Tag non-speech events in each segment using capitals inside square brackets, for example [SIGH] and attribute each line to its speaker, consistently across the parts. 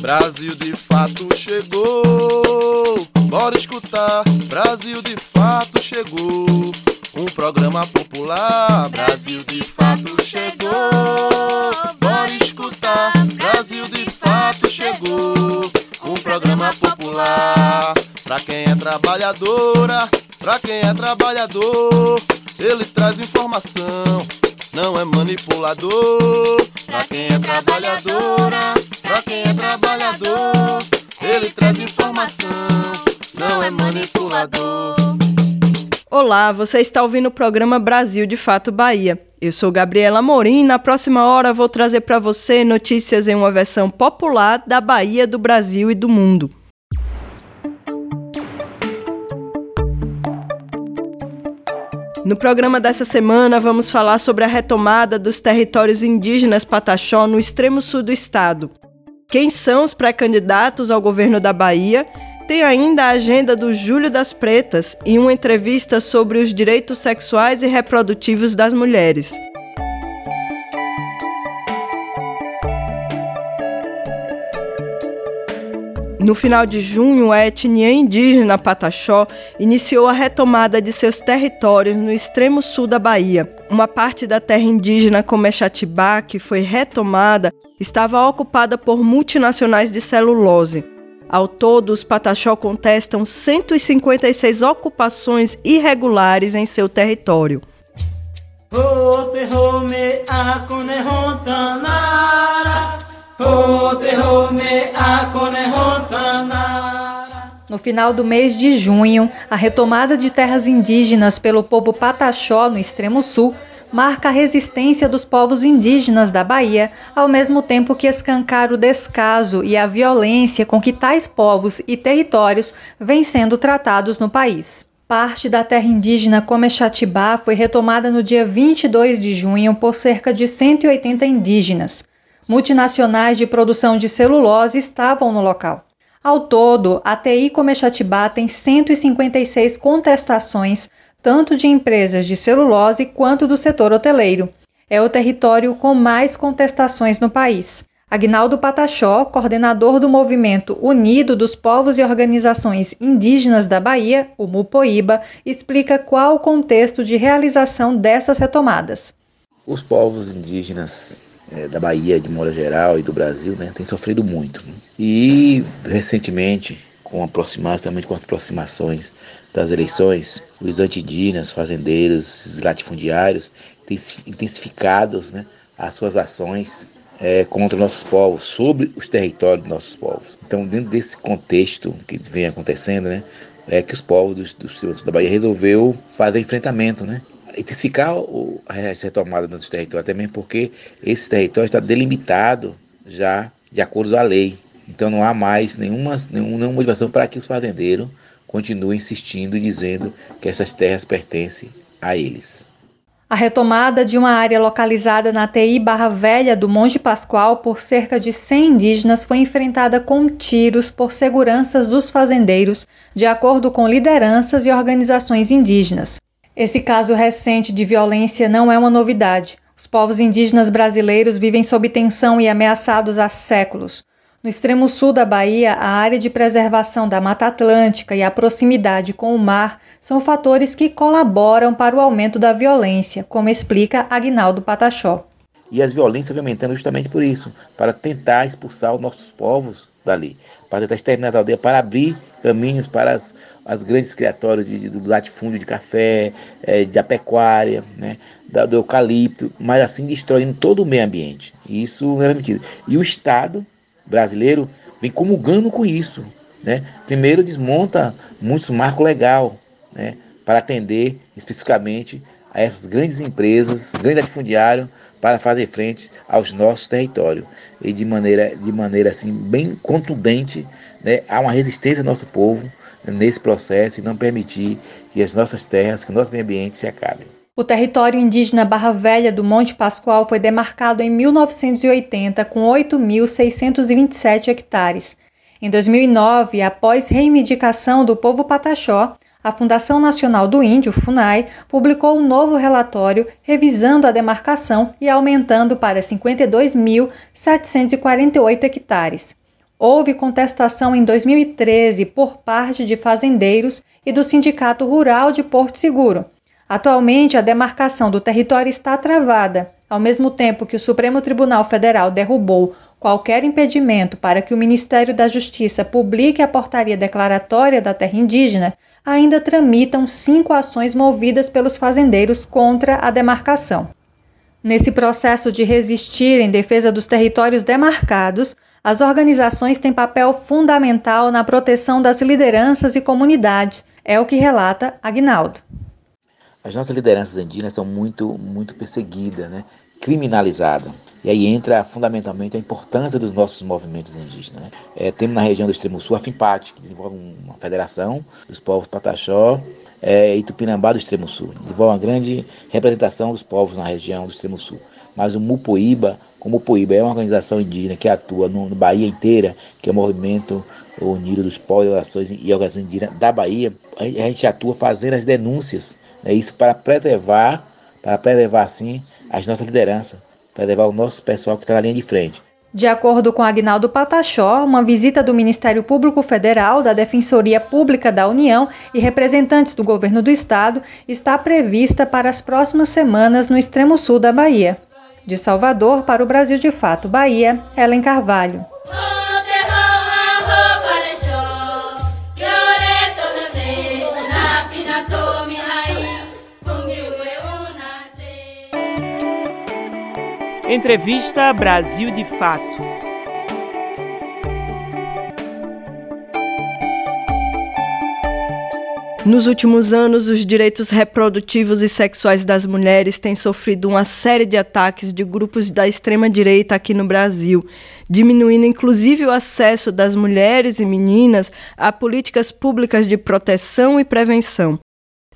Speaker 1: Brasil de fato chegou. Bora escutar, Brasil de fato chegou. Um programa popular, Brasil de fato chegou. Bora escutar, Brasil de fato chegou. Um programa popular, pra quem é trabalhadora, pra quem é trabalhador, ele traz informação não é manipulador. Pra quem é trabalhadora, quem é trabalhador, ele traz informação, não é manipulador.
Speaker 2: Olá, você está ouvindo o programa Brasil de Fato Bahia. Eu sou Gabriela Morim e na próxima hora vou trazer para você notícias em uma versão popular da Bahia, do Brasil e do mundo. No programa dessa semana, vamos falar sobre a retomada dos territórios indígenas Pataxó no extremo sul do estado. Quem são os pré-candidatos ao governo da Bahia? Tem ainda a agenda do Júlio das Pretas e uma entrevista sobre os direitos sexuais e reprodutivos das mulheres. No final de junho, a etnia indígena Pataxó iniciou a retomada de seus territórios no extremo sul da Bahia. Uma parte da terra indígena Comexatibá, que foi retomada, estava ocupada por multinacionais de celulose. Ao todo, os Pataxó contestam 156 ocupações irregulares em seu território.
Speaker 3: No final do mês de junho, a retomada de terras indígenas pelo povo Pataxó no extremo sul marca a resistência dos povos indígenas da Bahia, ao mesmo tempo que escancara o descaso e a violência com que tais povos e territórios vêm sendo tratados no país. Parte da terra indígena Comexatibá foi retomada no dia 22 de junho por cerca de 180 indígenas. Multinacionais de produção de celulose estavam no local. Ao todo, a TI Comexatibá tem 156 contestações, tanto de empresas de celulose quanto do setor hoteleiro. É o território com mais contestações no país. Agnaldo Pataxó, coordenador do movimento Unido dos Povos e Organizações Indígenas da Bahia, o Mupoíba, explica qual o contexto de realização dessas retomadas.
Speaker 4: Os povos indígenas é, da Bahia, de modo geral, e do Brasil, né, têm sofrido muito. E, recentemente, com aproximação, com as aproximações das eleições, os antindígenas, fazendeiros, latifundiários, intensificados né, as suas ações é, contra nossos povos, sobre os territórios dos nossos povos. Então, dentro desse contexto que vem acontecendo, né, é que os povos do, do da Bahia resolveu fazer enfrentamento, né, intensificar o, a retomada dos territórios, também porque esse território está delimitado já de acordo com a lei. Então não há mais nenhuma, nenhuma motivação para que os fazendeiros continuem insistindo e dizendo que essas terras pertencem a eles.
Speaker 3: A retomada de uma área localizada na TI Barra Velha do Monte Pascoal por cerca de 100 indígenas foi enfrentada com tiros por seguranças dos fazendeiros, de acordo com lideranças e organizações indígenas. Esse caso recente de violência não é uma novidade. Os povos indígenas brasileiros vivem sob tensão e ameaçados há séculos. No extremo sul da Bahia, a área de preservação da Mata Atlântica e a proximidade com o mar são fatores que colaboram para o aumento da violência, como explica Agnaldo Pataxó.
Speaker 4: E as violências aumentando justamente por isso, para tentar expulsar os nossos povos dali, para tentar exterminar a aldeia, para abrir caminhos para as, as grandes criatórios de, de, do latifúndio de café, é, da pecuária, né, da, do eucalipto, mas assim destruindo todo o meio ambiente. Isso não é. E o Estado brasileiro vem comulgando com isso. Né? Primeiro desmonta muitos marcos legal né, para atender especificamente a essas grandes empresas, grandes latifundiários, para fazer frente aos nossos territórios. E de maneira, de maneira assim, bem contundente, né, há uma resistência do nosso povo nesse processo e não permitir que as nossas terras, que o nosso meio ambiente se acabem.
Speaker 3: O território indígena Barra Velha do Monte Pascoal foi demarcado em 1980 com 8.627 hectares. Em 2009, após reivindicação do povo pataxó, a Fundação Nacional do Índio, FUNAI, publicou um novo relatório revisando a demarcação e aumentando para 52.748 hectares. Houve contestação em 2013 por parte de fazendeiros e do Sindicato Rural de Porto Seguro. Atualmente, a demarcação do território está travada, ao mesmo tempo que o Supremo Tribunal Federal derrubou qualquer impedimento para que o Ministério da Justiça publique a portaria declaratória da terra indígena, ainda tramitam cinco ações movidas pelos fazendeiros contra a demarcação. Nesse processo de resistir em defesa dos territórios demarcados, as organizações têm papel fundamental na proteção das lideranças e comunidades, é o que relata Agnaldo.
Speaker 4: As nossas lideranças indígenas são muito, muito perseguidas, né? criminalizadas. E aí entra fundamentalmente a importância dos nossos movimentos indígenas. Né? É, temos na região do extremo sul a FIMPAT, que desenvolve uma federação dos povos Pataxó é, e Tupinambá do extremo sul. Desenvolve uma grande representação dos povos na região do extremo sul. Mas o Mupoíba, como o Mupoíba é uma organização indígena que atua no, no Bahia inteira, que é o movimento unido dos povos e organizações indígenas da Bahia, a gente atua fazendo as denúncias, né? isso para preservar, para preservar assim as nossas lideranças para levar o nosso pessoal que está na linha de frente.
Speaker 3: De acordo com Agnaldo Patachó, uma visita do Ministério Público Federal, da Defensoria Pública da União e representantes do governo do estado está prevista para as próximas semanas no extremo sul da Bahia. De Salvador para o Brasil de Fato, Bahia, Ellen Carvalho.
Speaker 5: Entrevista Brasil de Fato.
Speaker 2: Nos últimos anos, os direitos reprodutivos e sexuais das mulheres têm sofrido uma série de ataques de grupos da extrema-direita aqui no Brasil, diminuindo inclusive o acesso das mulheres e meninas a políticas públicas de proteção e prevenção.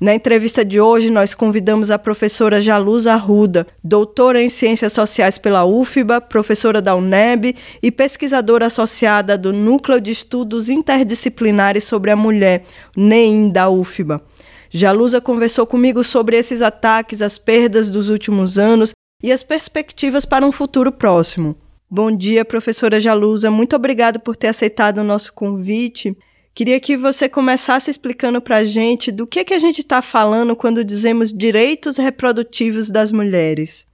Speaker 2: Na entrevista de hoje, nós convidamos a professora Jaluz Arruda, doutora em Ciências Sociais pela UFBA, professora da UNEB e pesquisadora associada do Núcleo de Estudos Interdisciplinares sobre a Mulher, NEIM, da UFBA. Jalusa conversou comigo sobre esses ataques, as perdas dos últimos anos e as perspectivas para um futuro próximo. Bom dia, professora Jalusa. Muito obrigada por ter aceitado o nosso convite. Queria que você começasse explicando para a gente do que, que a gente está falando quando dizemos direitos reprodutivos das mulheres.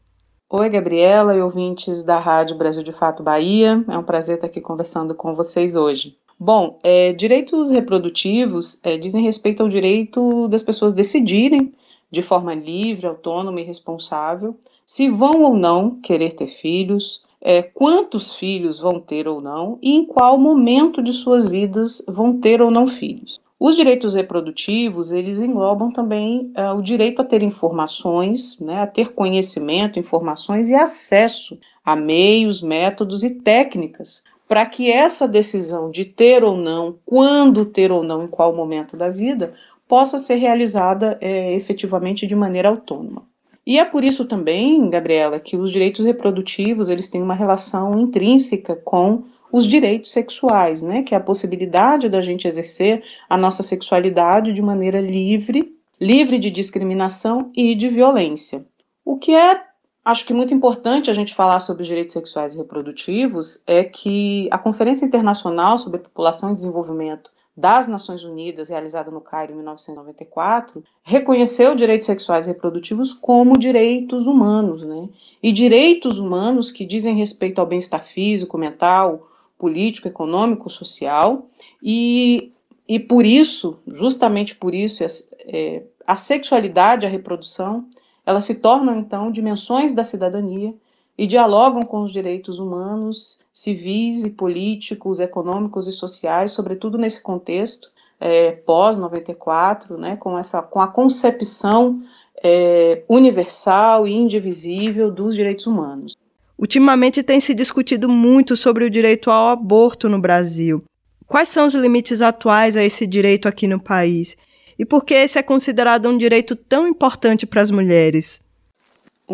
Speaker 6: Oi, Gabriela e ouvintes da Rádio Brasil de Fato Bahia. É um prazer estar aqui conversando com vocês hoje. Bom, é, direitos reprodutivos é, dizem respeito ao direito das pessoas decidirem de forma livre, autônoma e responsável se vão ou não querer ter filhos, é, quantos filhos vão ter ou não e em qual momento de suas vidas vão ter ou não filhos. Os direitos reprodutivos, eles englobam também é, o direito a ter informações, né, a ter conhecimento, informações e acesso a meios, métodos e técnicas para que essa decisão de ter ou não, quando ter ou não, em qual momento da vida, possa ser realizada é, efetivamente de maneira autônoma. E é por isso também, Gabriela, que os direitos reprodutivos eles têm uma relação intrínseca com os direitos sexuais, né? Que é a possibilidade da gente exercer a nossa sexualidade de maneira livre, livre de discriminação e de violência. O que é, acho que muito importante a gente falar sobre os direitos sexuais e reprodutivos é que a Conferência Internacional sobre População e Desenvolvimento das Nações Unidas, realizada no Cairo em 1994, reconheceu direitos sexuais e reprodutivos como direitos humanos, né? E direitos humanos que dizem respeito ao bem-estar físico, mental, político, econômico, social, e, e por isso, justamente por isso, é, a sexualidade, a reprodução, elas se tornam então dimensões da cidadania e dialogam com os direitos humanos, civis e políticos, econômicos e sociais, sobretudo nesse contexto é, pós-94, né, com, essa, com a concepção é, universal e indivisível dos direitos humanos.
Speaker 2: Ultimamente tem se discutido muito sobre o direito ao aborto no Brasil. Quais são os limites atuais a esse direito aqui no país? E por que esse é considerado um direito tão importante para as mulheres?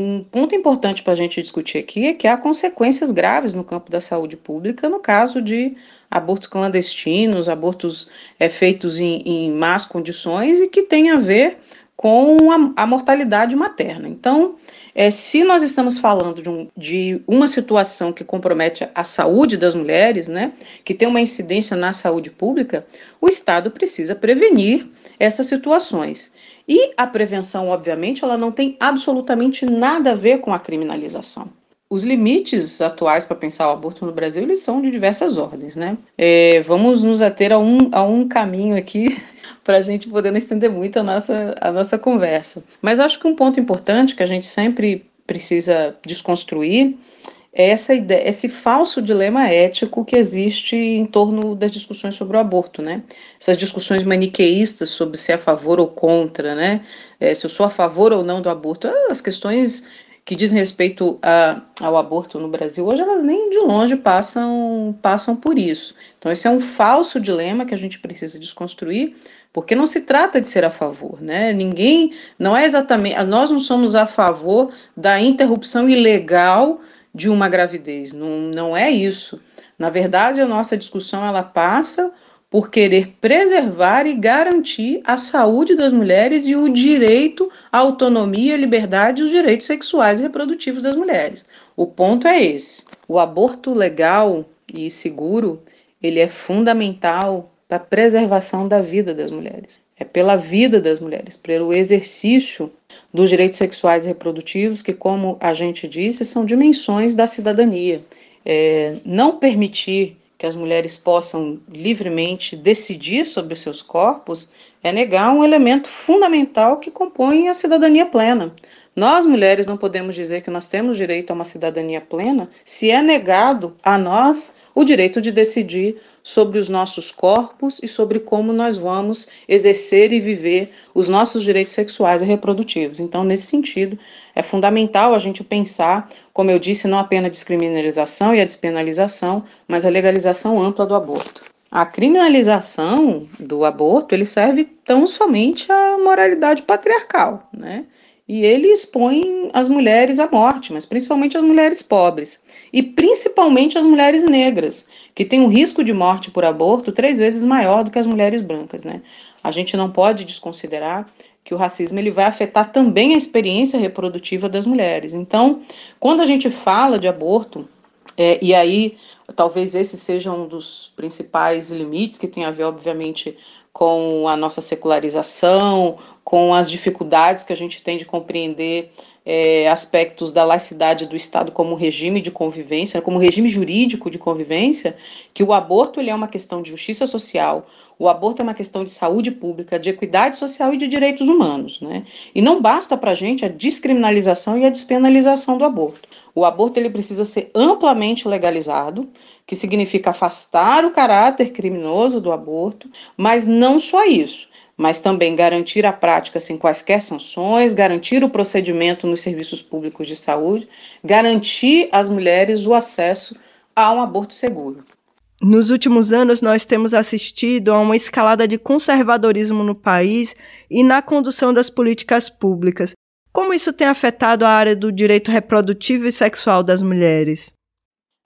Speaker 6: Um ponto importante para a gente discutir aqui é que há consequências graves no campo da saúde pública no caso de abortos clandestinos, abortos é, feitos em, em más condições e que tem a ver com a, a mortalidade materna. Então, é, se nós estamos falando de, um, de, uma situação que compromete a saúde das mulheres, né, que tem uma incidência na saúde pública, o Estado precisa prevenir essas situações. E a prevenção, obviamente, ela não tem absolutamente nada a ver com a criminalização. Os limites atuais para pensar o aborto no Brasil eles são de diversas ordens, né? É, vamos nos ater a um, a um caminho aqui [LAUGHS] para a gente poder não estender muito a nossa, a nossa conversa. Mas acho que um ponto importante que a gente sempre precisa desconstruir essa ideia, esse falso dilema ético que existe em torno das discussões sobre o aborto, né? Essas discussões maniqueístas sobre se é a favor ou contra, né? É, se eu sou a favor ou não do aborto, as questões que dizem respeito a, ao aborto no Brasil, hoje elas nem de longe passam, passam por isso. Então, esse é um falso dilema que a gente precisa desconstruir, porque não se trata de ser a favor, né? Ninguém, não é exatamente, nós não somos a favor da interrupção ilegal de uma gravidez, não, não é isso. Na verdade, a nossa discussão ela passa por querer preservar e garantir a saúde das mulheres e o direito à autonomia, liberdade e os direitos sexuais e reprodutivos das mulheres. O ponto é esse. O aborto legal e seguro, ele é fundamental para a preservação da vida das mulheres. É pela vida das mulheres, pelo exercício dos direitos sexuais e reprodutivos, que, como a gente disse, são dimensões da cidadania. É, não permitir que as mulheres possam livremente decidir sobre seus corpos é negar um elemento fundamental que compõe a cidadania plena. Nós, mulheres, não podemos dizer que nós temos direito a uma cidadania plena se é negado a nós o direito de decidir sobre os nossos corpos e sobre como nós vamos exercer e viver os nossos direitos sexuais e reprodutivos. Então, nesse sentido, é fundamental a gente pensar, como eu disse, não apenas a descriminalização e a despenalização, mas a legalização ampla do aborto. A criminalização do aborto ele serve tão somente à moralidade patriarcal, né? E ele expõe as mulheres à morte, mas principalmente as mulheres pobres e principalmente as mulheres negras, que têm um risco de morte por aborto três vezes maior do que as mulheres brancas, né? A gente não pode desconsiderar que o racismo ele vai afetar também a experiência reprodutiva das mulheres. Então, quando a gente fala de aborto, é, e aí talvez esse seja um dos principais limites que tem a ver, obviamente, com a nossa secularização, com as dificuldades que a gente tem de compreender é, aspectos da laicidade do Estado como regime de convivência, como regime jurídico de convivência, que o aborto ele é uma questão de justiça social, o aborto é uma questão de saúde pública, de equidade social e de direitos humanos, né? E não basta para a gente a descriminalização e a despenalização do aborto. O aborto ele precisa ser amplamente legalizado, que significa afastar o caráter criminoso do aborto, mas não só isso mas também garantir a prática sem quaisquer sanções, garantir o procedimento nos serviços públicos de saúde, garantir às mulheres o acesso a um aborto seguro.
Speaker 2: Nos últimos anos, nós temos assistido a uma escalada de conservadorismo no país e na condução das políticas públicas. Como isso tem afetado a área do direito reprodutivo e sexual das mulheres?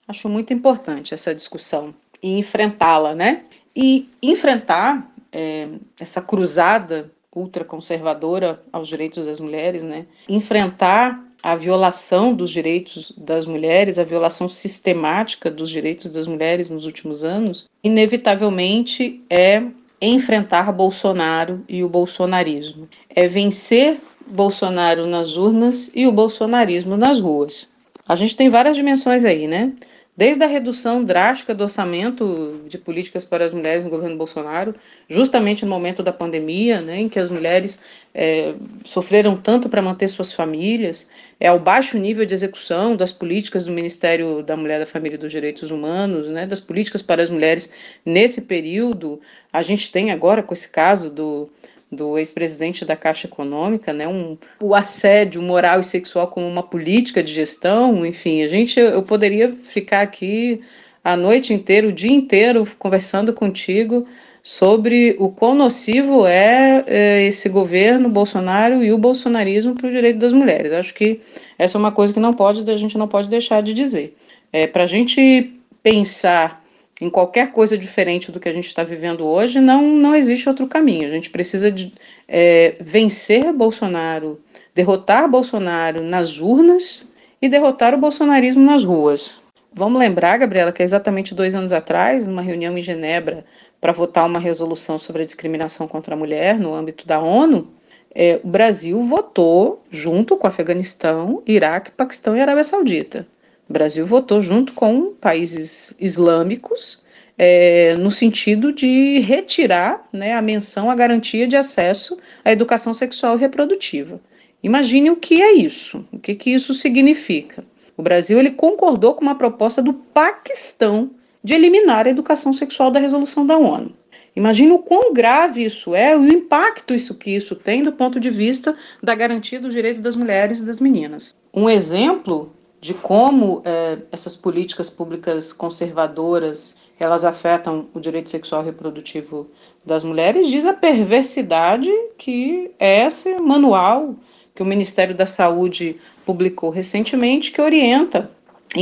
Speaker 6: Acho muito importante essa discussão e enfrentá-la, né? E enfrentar é, essa cruzada ultraconservadora aos direitos das mulheres, né? Enfrentar a violação dos direitos das mulheres, a violação sistemática dos direitos das mulheres nos últimos anos, inevitavelmente é enfrentar Bolsonaro e o bolsonarismo. É vencer Bolsonaro nas urnas e o bolsonarismo nas ruas. A gente tem várias dimensões aí, né? Desde a redução drástica do orçamento de políticas para as mulheres no governo Bolsonaro, justamente no momento da pandemia, né, em que as mulheres é, sofreram tanto para manter suas famílias, é ao baixo nível de execução das políticas do Ministério da Mulher, da Família e dos Direitos Humanos, né, das políticas para as mulheres nesse período. A gente tem agora com esse caso do do ex-presidente da Caixa Econômica, né, um, o assédio moral e sexual como uma política de gestão, enfim, a gente, eu poderia ficar aqui a noite inteira, o dia inteiro conversando contigo sobre o quão nocivo é, é esse governo Bolsonaro e o bolsonarismo para o direito das mulheres. Acho que essa é uma coisa que não pode, a gente não pode deixar de dizer. É, para a gente pensar em qualquer coisa diferente do que a gente está vivendo hoje, não, não existe outro caminho. A gente precisa de é, vencer Bolsonaro, derrotar Bolsonaro nas urnas e derrotar o bolsonarismo nas ruas. Vamos lembrar, Gabriela, que exatamente dois anos atrás, numa reunião em Genebra para votar uma resolução sobre a discriminação contra a mulher no âmbito da ONU, é, o Brasil votou junto com Afeganistão, Iraque, Paquistão e Arábia Saudita. Brasil votou junto com países islâmicos é, no sentido de retirar né, a menção à garantia de acesso à educação sexual e reprodutiva. Imagine o que é isso, o que, que isso significa. O Brasil ele concordou com uma proposta do Paquistão de eliminar a educação sexual da resolução da ONU. Imagine o quão grave isso é, o impacto isso que isso tem do ponto de vista da garantia do direito das mulheres e das meninas. Um exemplo de como é, essas políticas públicas conservadoras elas afetam o direito sexual reprodutivo das mulheres, diz a perversidade que é esse manual que o Ministério da Saúde publicou recentemente, que orienta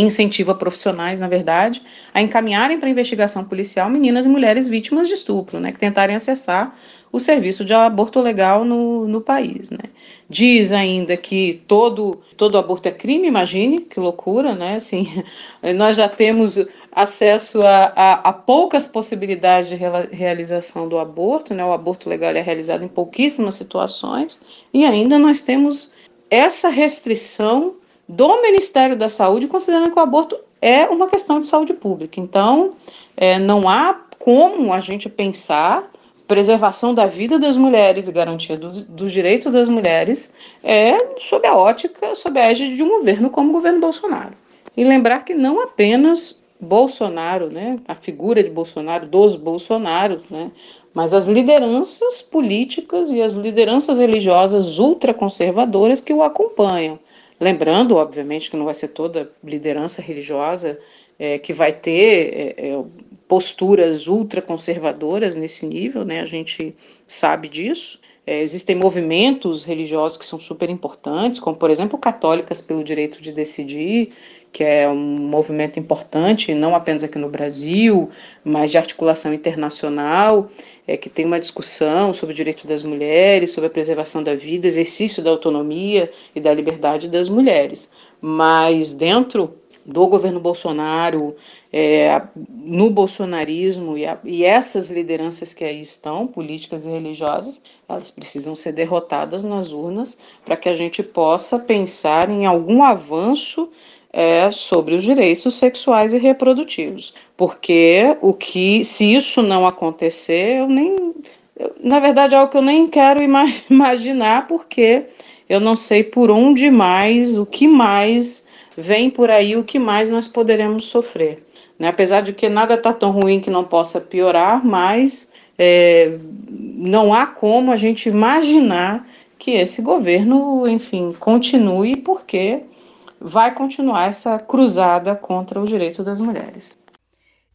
Speaker 6: incentiva profissionais, na verdade, a encaminharem para investigação policial meninas e mulheres vítimas de estupro, né, que tentarem acessar o serviço de aborto legal no, no país. Né. Diz ainda que todo, todo aborto é crime, imagine, que loucura, né? Assim, [LAUGHS] nós já temos acesso a, a, a poucas possibilidades de realização do aborto, né? O aborto legal é realizado em pouquíssimas situações, e ainda nós temos essa restrição do Ministério da Saúde, considerando que o aborto é uma questão de saúde pública. Então, é, não há como a gente pensar preservação da vida das mulheres e garantia dos, dos direitos das mulheres é sob a ótica, sob a égide de um governo como o governo Bolsonaro. E lembrar que não apenas Bolsonaro, né, a figura de Bolsonaro, dos Bolsonaros, né, mas as lideranças políticas e as lideranças religiosas ultraconservadoras que o acompanham. Lembrando, obviamente, que não vai ser toda liderança religiosa é, que vai ter é, é posturas ultraconservadoras nesse nível, né? A gente sabe disso. É, existem movimentos religiosos que são super importantes, como, por exemplo, Católicas pelo Direito de Decidir, que é um movimento importante, não apenas aqui no Brasil, mas de articulação internacional, é, que tem uma discussão sobre o direito das mulheres, sobre a preservação da vida, exercício da autonomia e da liberdade das mulheres. Mas dentro do governo Bolsonaro, é, no bolsonarismo e, a, e, essas lideranças que aí estão, políticas e religiosas, elas precisam ser derrotadas nas urnas para que a gente possa pensar em algum avanço é, sobre os direitos sexuais e reprodutivos. Porque o que, se isso não acontecer, eu nem. Eu, na verdade, é algo que eu nem quero ima [LAUGHS] imaginar, porque eu não sei por onde mais, o que mais vem por aí, o que mais nós poderemos sofrer. Né? Apesar de que nada está tão ruim que não possa piorar, mas é, não há como a gente imaginar que esse governo, enfim, continue, porque vai continuar essa cruzada contra o direito das mulheres.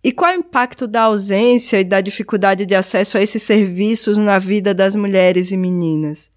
Speaker 2: E qual é o impacto da ausência e da dificuldade de acesso a esses serviços na vida das mulheres e meninas?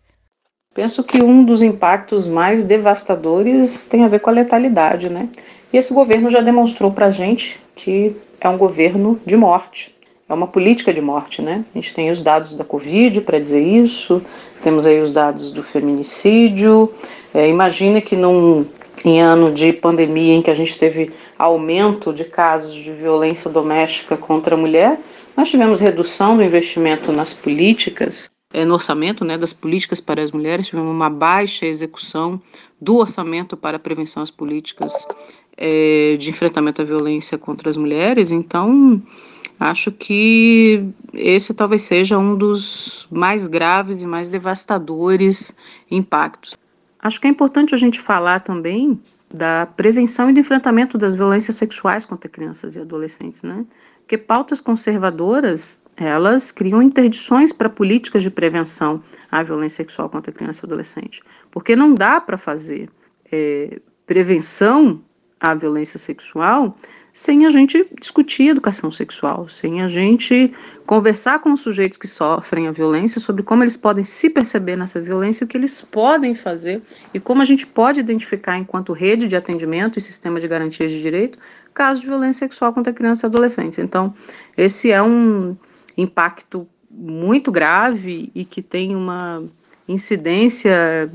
Speaker 6: Penso que um dos impactos mais devastadores tem a ver com a letalidade, né? E esse governo já demonstrou para a gente que é um governo de morte, é uma política de morte, né? A gente tem os dados da Covid para dizer isso, temos aí os dados do feminicídio. É, imagine que num em ano de pandemia em que a gente teve aumento de casos de violência doméstica contra a mulher, nós tivemos redução do investimento nas políticas, é, no orçamento né, das políticas para as mulheres, tivemos uma baixa execução do orçamento para a prevenção às políticas é, de enfrentamento à violência contra as mulheres. Então, acho que esse talvez seja um dos mais graves e mais devastadores impactos. Acho que é importante a gente falar também da prevenção e do enfrentamento das violências sexuais contra crianças e adolescentes, né? Porque pautas conservadoras, elas criam interdições para políticas de prevenção à violência sexual contra criança e adolescente. Porque não dá para fazer é, prevenção à violência sexual sem a gente discutir educação sexual, sem a gente conversar com os sujeitos que sofrem a violência sobre como eles podem se perceber nessa violência, o que eles podem fazer e como a gente pode identificar enquanto rede de atendimento e sistema de garantias de direito casos de violência sexual contra crianças e adolescentes. Então, esse é um impacto muito grave e que tem uma incidência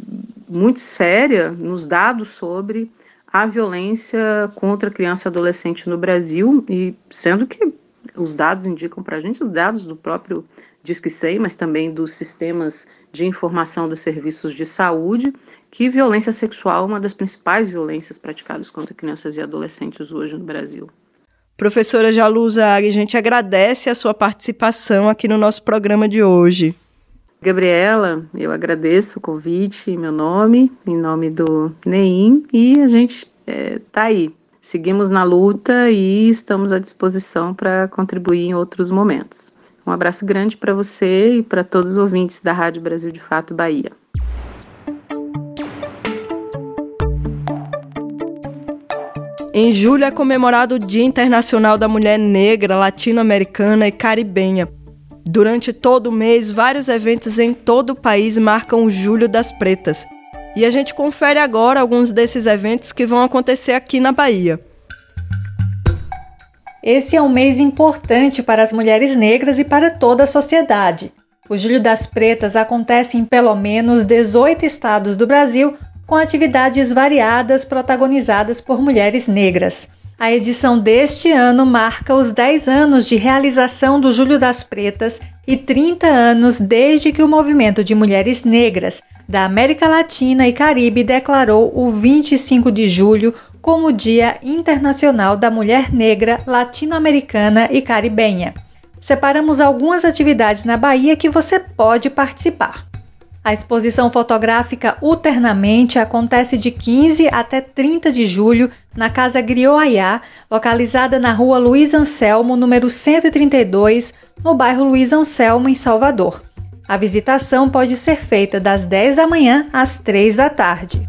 Speaker 6: muito séria nos dados sobre a violência contra criança e adolescente no Brasil, e sendo que os dados indicam para a gente, os dados do próprio Disque 100, mas também dos sistemas de informação dos serviços de saúde, que violência sexual é uma das principais violências praticadas contra crianças e adolescentes hoje no Brasil.
Speaker 2: Professora Jalusa a gente agradece a sua participação aqui no nosso programa de hoje.
Speaker 6: Gabriela, eu agradeço o convite meu nome, em nome do NEIM, e a gente está é, aí. Seguimos na luta e estamos à disposição para contribuir em outros momentos. Um abraço grande para você e para todos os ouvintes da Rádio Brasil de Fato Bahia.
Speaker 2: Em julho é comemorado o Dia Internacional da Mulher Negra, Latino-Americana e Caribenha. Durante todo o mês, vários eventos em todo o país marcam o Julho das Pretas. E a gente confere agora alguns desses eventos que vão acontecer aqui na Bahia.
Speaker 3: Esse é um mês importante para as mulheres negras e para toda a sociedade. O Julho das Pretas acontece em pelo menos 18 estados do Brasil, com atividades variadas protagonizadas por mulheres negras. A edição deste ano marca os 10 anos de realização do Julho das Pretas e 30 anos desde que o movimento de mulheres negras da América Latina e Caribe declarou o 25 de julho como Dia Internacional da Mulher Negra Latino-Americana e Caribenha. Separamos algumas atividades na Bahia que você pode participar. A exposição fotográfica Uternamente acontece de 15 até 30 de julho na Casa Grioaiá, localizada na rua Luiz Anselmo, número 132, no bairro Luiz Anselmo, em Salvador. A visitação pode ser feita das 10 da manhã às 3 da tarde.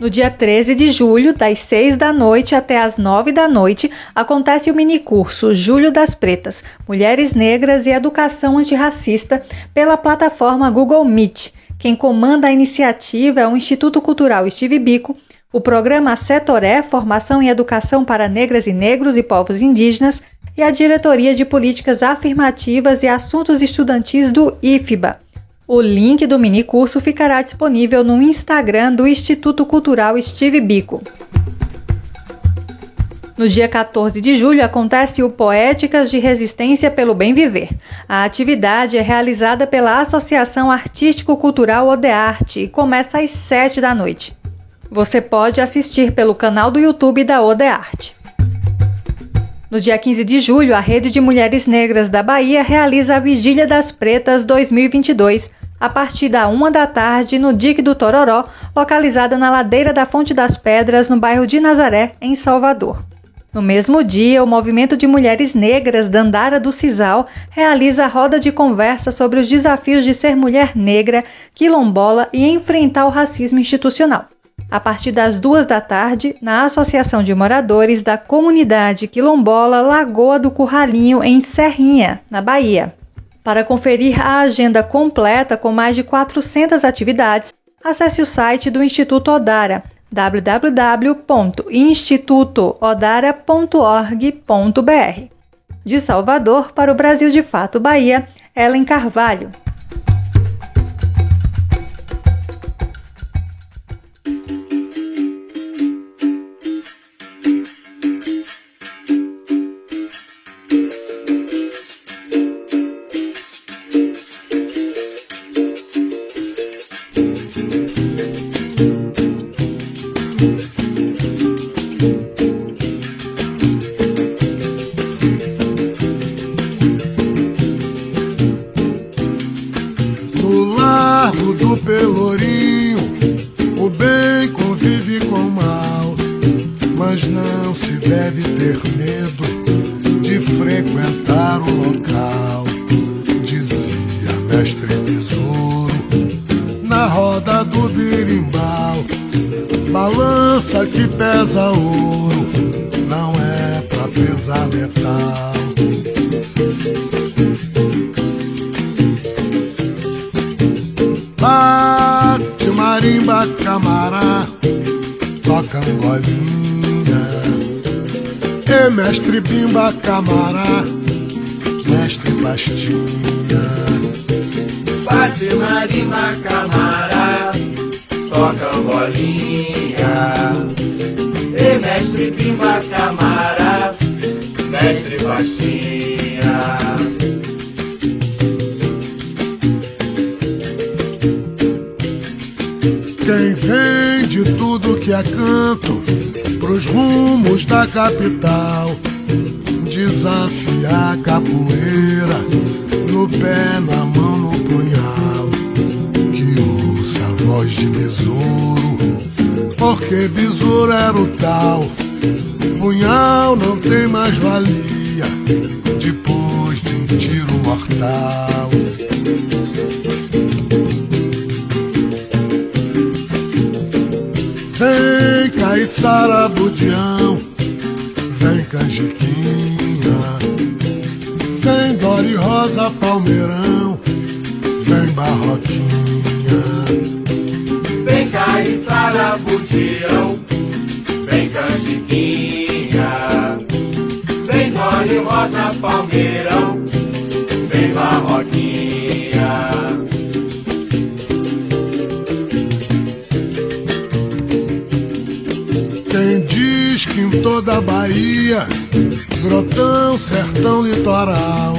Speaker 3: No dia 13 de julho, das 6 da noite até as 9 da noite, acontece o minicurso Julho das Pretas, Mulheres Negras e Educação Antirracista, pela plataforma Google Meet. Quem comanda a iniciativa é o Instituto Cultural Steve Bico, o programa Setoré, Formação e Educação para Negras e Negros e Povos Indígenas, e a Diretoria de Políticas Afirmativas e Assuntos Estudantis do IFBA. O link do minicurso ficará disponível no Instagram do Instituto Cultural Steve Bico. No dia 14 de julho acontece o Poéticas de Resistência pelo Bem Viver. A atividade é realizada pela Associação Artístico-Cultural Odearte e começa às 7 da noite. Você pode assistir pelo canal do YouTube da Odearte. No dia 15 de julho, a Rede de Mulheres Negras da Bahia realiza a Vigília das Pretas 2022, a partir da uma da tarde, no Dique do Tororó, localizada na ladeira da Fonte das Pedras, no bairro de Nazaré, em Salvador. No mesmo dia, o Movimento de Mulheres Negras da Andara do Cisal realiza a roda de conversa sobre os desafios de ser mulher negra, quilombola e enfrentar o racismo institucional a partir das duas da tarde, na Associação de Moradores da Comunidade Quilombola Lagoa do Curralinho, em Serrinha, na Bahia. Para conferir a agenda completa com mais de 400 atividades, acesse o site do Instituto Odara www.institutoodara.org.br. De Salvador para o Brasil de Fato Bahia, Ellen Carvalho.
Speaker 7: Pesa metal. Bate marimba, camará, toca angolinha. E mestre bimba, camará, mestre pastinha.
Speaker 8: Bate marimba, camará, toca bolinha. E mestre bimba, camará,
Speaker 7: é canto pros rumos da capital, desafiar a capoeira no pé, na mão, no punhal. Que ouça a voz de besouro, porque besouro era o tal. Punhal não tem mais valia depois de um tiro mortal. Vem Caiçara Budião, vem Canjiquinha, vem Dori Rosa Palmeirão, vem Barroquinha,
Speaker 8: Vem Caiçara Budião, vem Canjiquinha, vem Dole Rosa Palmeirão,
Speaker 7: toda Bahia, Grotão, Sertão, Litoral,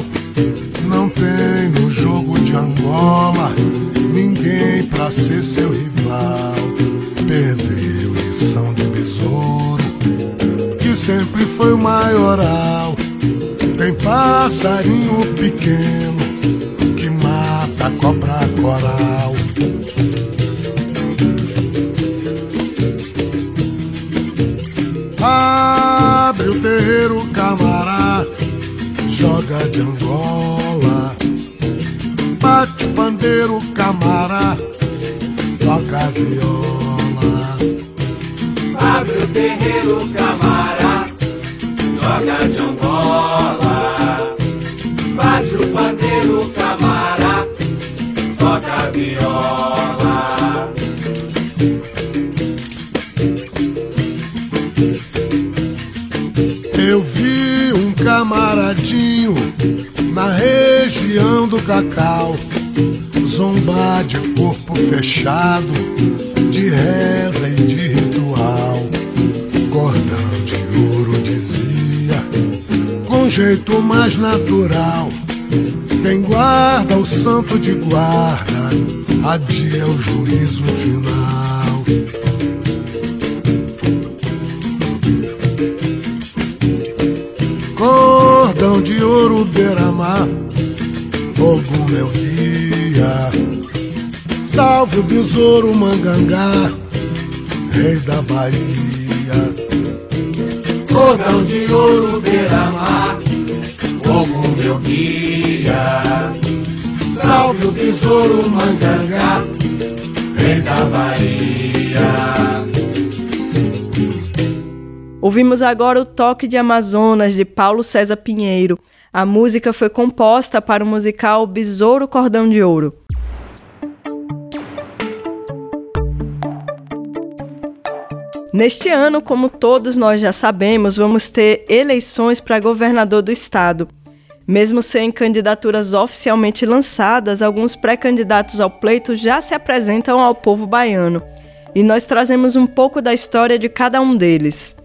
Speaker 7: não tem no jogo de Angola ninguém pra ser seu rival. Perdeu lição de besouro, que sempre foi o maioral. Tem passarinho pequeno que mata cobra coral. Joga de Angola. Bate o pandeiro, camará, toca a viola.
Speaker 8: Abre o terreiro, camará, joga de Angola. Bate o pandeiro, camará, toca a viola.
Speaker 7: Eu vi um camaradinho do cacau, zombar de corpo fechado, de reza e de ritual. Cordão de ouro dizia, com jeito mais natural. Quem guarda o santo de guarda, adia o juízo final. Cordão de ouro beira-mar, meu guia. Salve o besouro mangangá, rei da Bahia.
Speaker 8: Cordão de ouro beira-mar, fogo meu guia. Salve o besouro mangangá, rei da Bahia.
Speaker 2: Ouvimos agora o Toque de Amazonas, de Paulo César Pinheiro. A música foi composta para o musical Besouro Cordão de Ouro. Neste ano, como todos nós já sabemos, vamos ter eleições para governador do estado. Mesmo sem candidaturas oficialmente lançadas, alguns pré-candidatos ao pleito já se apresentam ao povo baiano. E nós trazemos um pouco da história de cada um deles.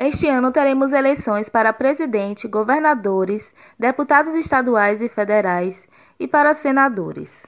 Speaker 9: Este ano teremos eleições para presidente, governadores, deputados estaduais e federais e para senadores.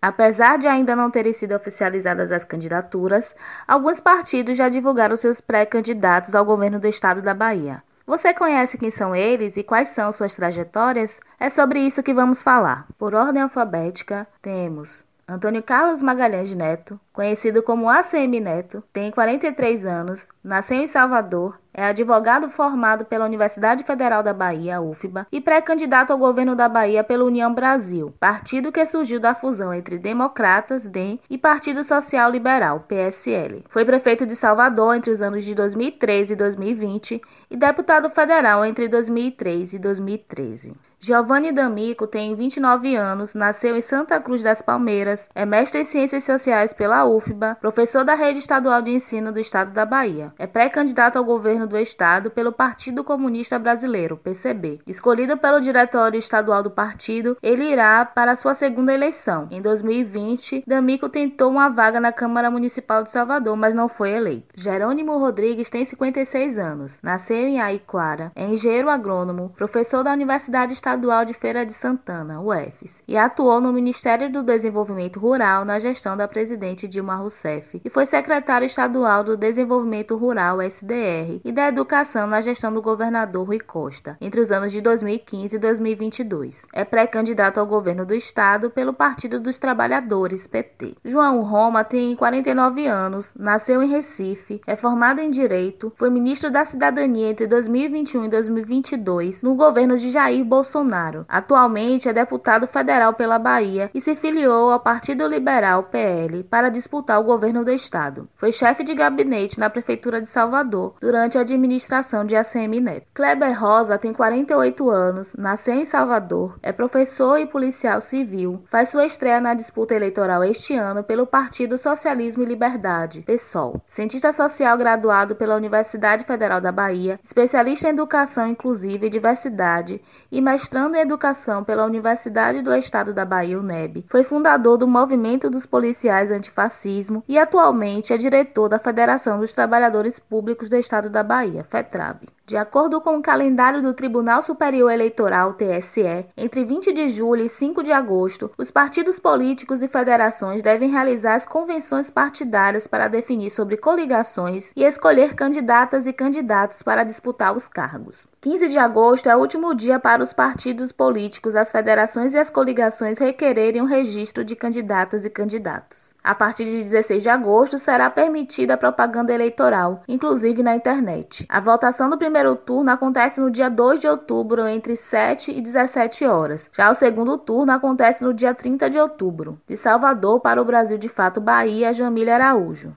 Speaker 9: Apesar de ainda não terem sido oficializadas as candidaturas, alguns partidos já divulgaram seus pré-candidatos ao governo do estado da Bahia. Você conhece quem são eles e quais são suas trajetórias? É sobre isso que vamos falar. Por ordem alfabética, temos Antônio Carlos Magalhães Neto, conhecido como ACM Neto, tem 43 anos, nasceu em Salvador, É advogado formado pela Universidade Federal da Bahia, UFBA, e pré-candidato ao governo da Bahia pela União Brasil, partido que surgiu da fusão entre Democratas, DEM, e Partido Social Liberal, PSL. Foi prefeito de Salvador entre os anos de 2013 e 2020 e deputado federal entre 2003 e 2013. Giovanni D'Amico tem 29 anos, nasceu em Santa Cruz das Palmeiras, é mestre em Ciências Sociais pela UFBA, professor da Rede Estadual de Ensino do Estado da Bahia. É pré-candidato ao governo do estado pelo Partido Comunista Brasileiro, PCB. Escolhido pelo Diretório Estadual do partido, ele irá para sua segunda eleição. Em 2020, D'Amico tentou uma vaga na Câmara Municipal de Salvador, mas não foi eleito. Jerônimo Rodrigues tem 56 anos, nasceu em Aiquara, é engenheiro agrônomo, professor da Universidade Estadual Estadual de Feira de Santana, UFES, e atuou no Ministério do Desenvolvimento Rural na gestão da presidente Dilma Rousseff e foi secretário estadual do Desenvolvimento Rural, SDR, e da Educação na gestão do governador Rui Costa, entre os anos de 2015 e 2022. É pré-candidato ao governo do estado pelo Partido dos Trabalhadores, PT. João Roma tem 49 anos, nasceu em Recife, é formado em Direito, foi ministro da Cidadania entre 2021 e 2022 no governo de Jair Bolsonaro Bolsonaro. Atualmente é deputado federal pela Bahia e se filiou ao Partido Liberal PL para disputar o governo do estado. Foi chefe de gabinete na prefeitura de Salvador durante a administração de ACM Neto. Kleber Rosa tem 48 anos, nasceu em Salvador, é professor e policial civil, faz sua estreia na disputa eleitoral este ano pelo Partido Socialismo e Liberdade, PSOL. Cientista social graduado pela Universidade Federal da Bahia, especialista em educação inclusiva e diversidade e mestrado mestrando em Educação pela Universidade do Estado da Bahia, UNEB. Foi fundador do Movimento dos Policiais Antifascismo e atualmente é diretor da Federação dos Trabalhadores Públicos do Estado da Bahia, FETRAB. De acordo com o calendário do Tribunal Superior Eleitoral, TSE, entre 20 de julho e 5 de agosto, os partidos políticos e federações devem realizar as convenções partidárias para definir sobre coligações e escolher candidatas e candidatos para disputar os cargos. 15 de agosto é o último dia para os partidos políticos, as federações e as coligações requererem o registro de candidatas e candidatos. A partir de 16 de agosto será permitida a propaganda eleitoral, inclusive na internet. A votação do primeiro primeiro turno acontece no dia 2 de outubro, entre 7 e 17 horas. Já o segundo turno acontece no dia 30 de outubro. De Salvador para o Brasil de Fato Bahia, Jamília Araújo.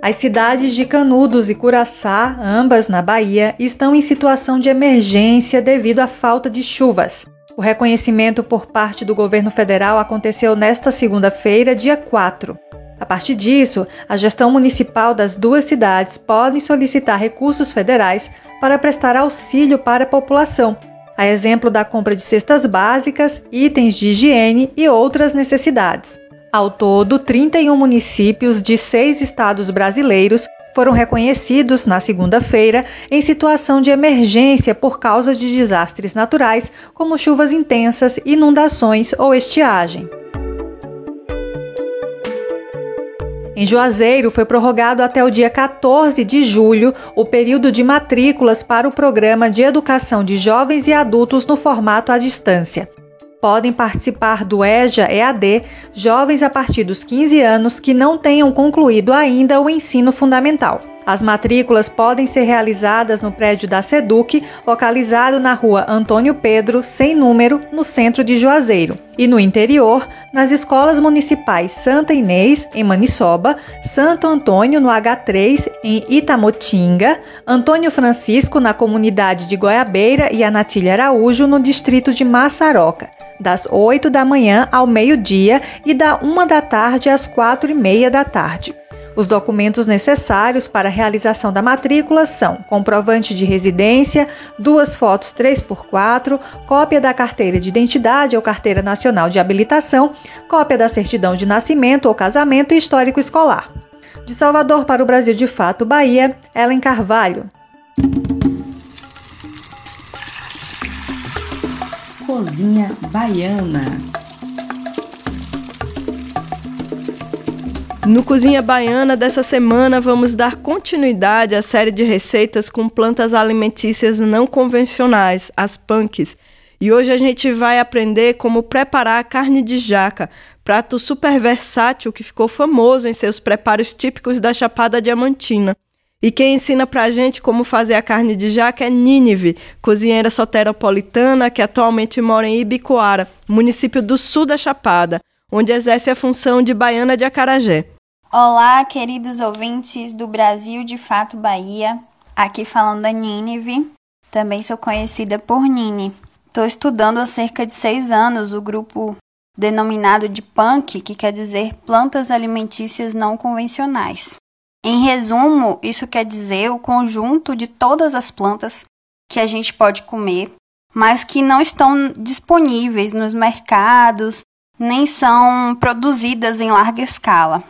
Speaker 3: As cidades de Canudos e Curaçá, ambas na Bahia, estão em situação de emergência devido à falta de chuvas. O reconhecimento por parte do governo federal aconteceu nesta segunda-feira, dia 4. A partir disso, a gestão municipal das duas cidades pode solicitar recursos federais para prestar auxílio para a população, a exemplo da compra de cestas básicas, itens de higiene e outras necessidades. Ao todo, 31 municípios de seis estados brasileiros foram reconhecidos na segunda-feira em situação de emergência por causa de desastres naturais, como chuvas intensas, inundações ou estiagem. Em Juazeiro, foi prorrogado até o dia 14 de julho o período de matrículas para o programa de educação de jovens e adultos no formato à distância. Podem participar do EJA EAD jovens a partir dos 15 anos que não tenham concluído ainda o ensino fundamental. As matrículas podem ser realizadas no prédio da SEDUC, localizado na rua Antônio Pedro, sem número, no centro de Juazeiro, e no interior, nas escolas municipais Santa Inês, em Maniçoba, Santo Antônio, no H3, em Itamotinga, Antônio Francisco, na comunidade de Goiabeira e Anatília Araújo, no distrito de Maçaroca, das 8 da manhã ao meio-dia e da 1 da tarde às 4 e meia da tarde. Os documentos necessários para a realização da matrícula são comprovante de residência, duas fotos 3x4, cópia da carteira de identidade ou carteira nacional de habilitação, cópia da certidão de nascimento ou casamento e histórico escolar. De Salvador para o Brasil de Fato, Bahia, Ellen Carvalho.
Speaker 5: Cozinha Baiana.
Speaker 2: No Cozinha Baiana dessa semana, vamos dar continuidade à série de receitas com plantas alimentícias não convencionais, as punks. E hoje a gente vai aprender como preparar a carne de jaca, prato super versátil que ficou famoso em seus preparos típicos da Chapada Diamantina. E quem ensina pra gente como fazer a carne de jaca é Nínive, cozinheira soteropolitana que atualmente mora em Ibicoara, município do sul da Chapada, onde exerce a função de baiana de acarajé.
Speaker 10: Olá, queridos ouvintes do Brasil de Fato Bahia. Aqui falando da Nínive. Também sou conhecida por Nini. Estou estudando há cerca de seis anos o grupo denominado de PUNK, que quer dizer Plantas Alimentícias Não Convencionais. Em resumo, isso quer dizer o conjunto de todas as plantas que a gente pode comer, mas que não estão disponíveis nos mercados, nem são produzidas em larga escala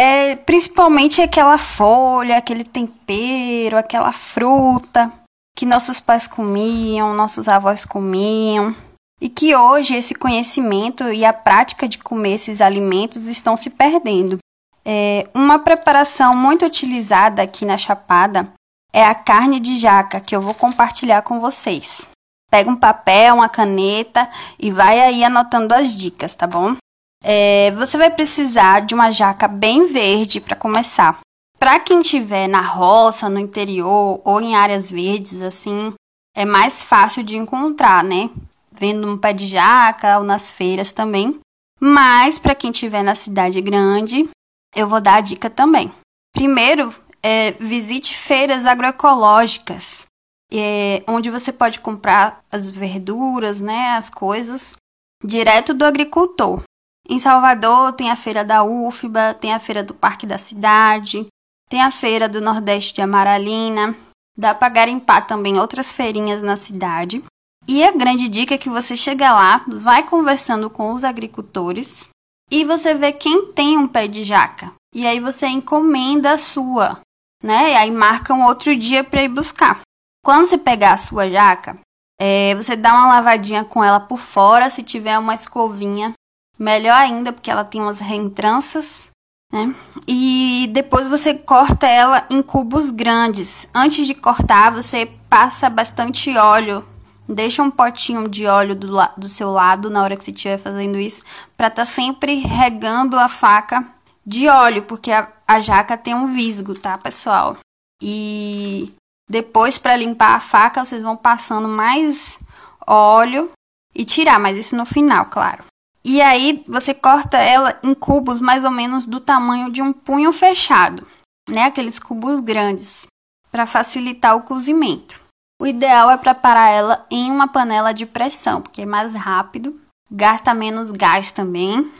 Speaker 10: é principalmente aquela folha, aquele tempero, aquela fruta que nossos pais comiam, nossos avós comiam. E que hoje esse conhecimento e a prática de comer esses alimentos estão se perdendo. É, uma preparação muito utilizada aqui na Chapada é a carne de jaca, que eu vou compartilhar com vocês. Pega um papel, uma caneta e vai aí anotando as dicas, tá bom? É, você vai precisar de uma jaca bem verde para começar. Para quem estiver na roça, no interior ou em áreas verdes, assim, é mais fácil de encontrar, né? Vendo um pé de jaca ou nas feiras também. Mas para quem estiver na cidade grande, eu vou dar a dica também. Primeiro, é, visite feiras agroecológicas, é, onde você pode comprar as verduras, né, as coisas, direto do agricultor. Em Salvador tem a feira da UFBA, tem a feira do Parque da Cidade, tem a feira do Nordeste de Amaralina. Dá para garimpar também outras feirinhas na cidade. E a grande dica é que você chega lá, vai conversando com os agricultores e você vê quem tem um pé de jaca. E aí você encomenda a sua, né? E aí marca um outro dia para ir buscar. Quando você pegar a sua jaca, é, você dá uma lavadinha com ela por fora, se tiver uma escovinha, melhor ainda, porque ela tem umas reentranças, né? E depois você corta ela em cubos grandes. Antes de cortar, você passa bastante óleo. Deixa um potinho de óleo do, do seu lado na hora que você estiver fazendo isso, para estar tá sempre regando a faca de óleo, porque a, a jaca tem um visgo, tá, pessoal? E depois, para limpar a faca, vocês vão passando mais óleo e tirar, mas isso no final, claro. E aí você corta ela em cubos mais ou menos do tamanho de um punho fechado, né? Aqueles cubos grandes, para facilitar o cozimento. O ideal é preparar ela em uma panela de pressão, porque é mais rápido, gasta menos gás também,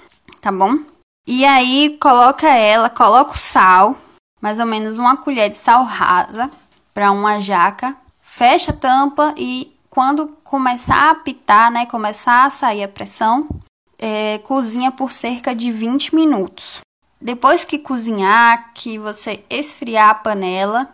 Speaker 10: tá bom? E aí coloca ela, coloca o sal, mais ou menos uma colher de sal rasa para uma jaca, fecha a tampa e quando começar a apitar, né, começar a sair a pressão, é, cozinha por cerca de 20 minutos. Depois que cozinhar, que você esfriar a panela,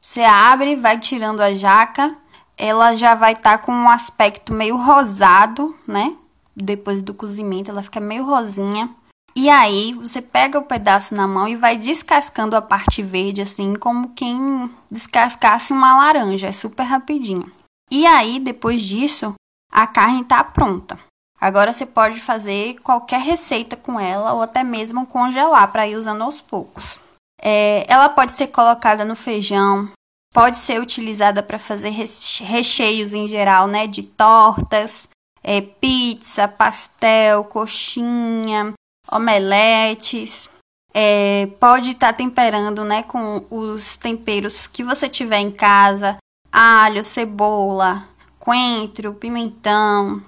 Speaker 10: você abre, vai tirando a jaca, ela já vai estar tá com um aspecto meio rosado, né? Depois do cozimento, ela fica meio rosinha. E aí, você pega o pedaço na mão e vai descascando a parte verde, assim, como quem descascasse uma laranja. É super rapidinho. E aí, depois disso, a carne tá pronta. Agora você pode fazer qualquer receita com ela ou até mesmo congelar para ir usando aos poucos. É, ela pode ser colocada no feijão, pode ser utilizada para fazer recheios em geral, né? De tortas, é, pizza, pastel, coxinha, omeletes. É, pode estar tá temperando, né? Com os temperos que você tiver em casa: alho, cebola, coentro, pimentão,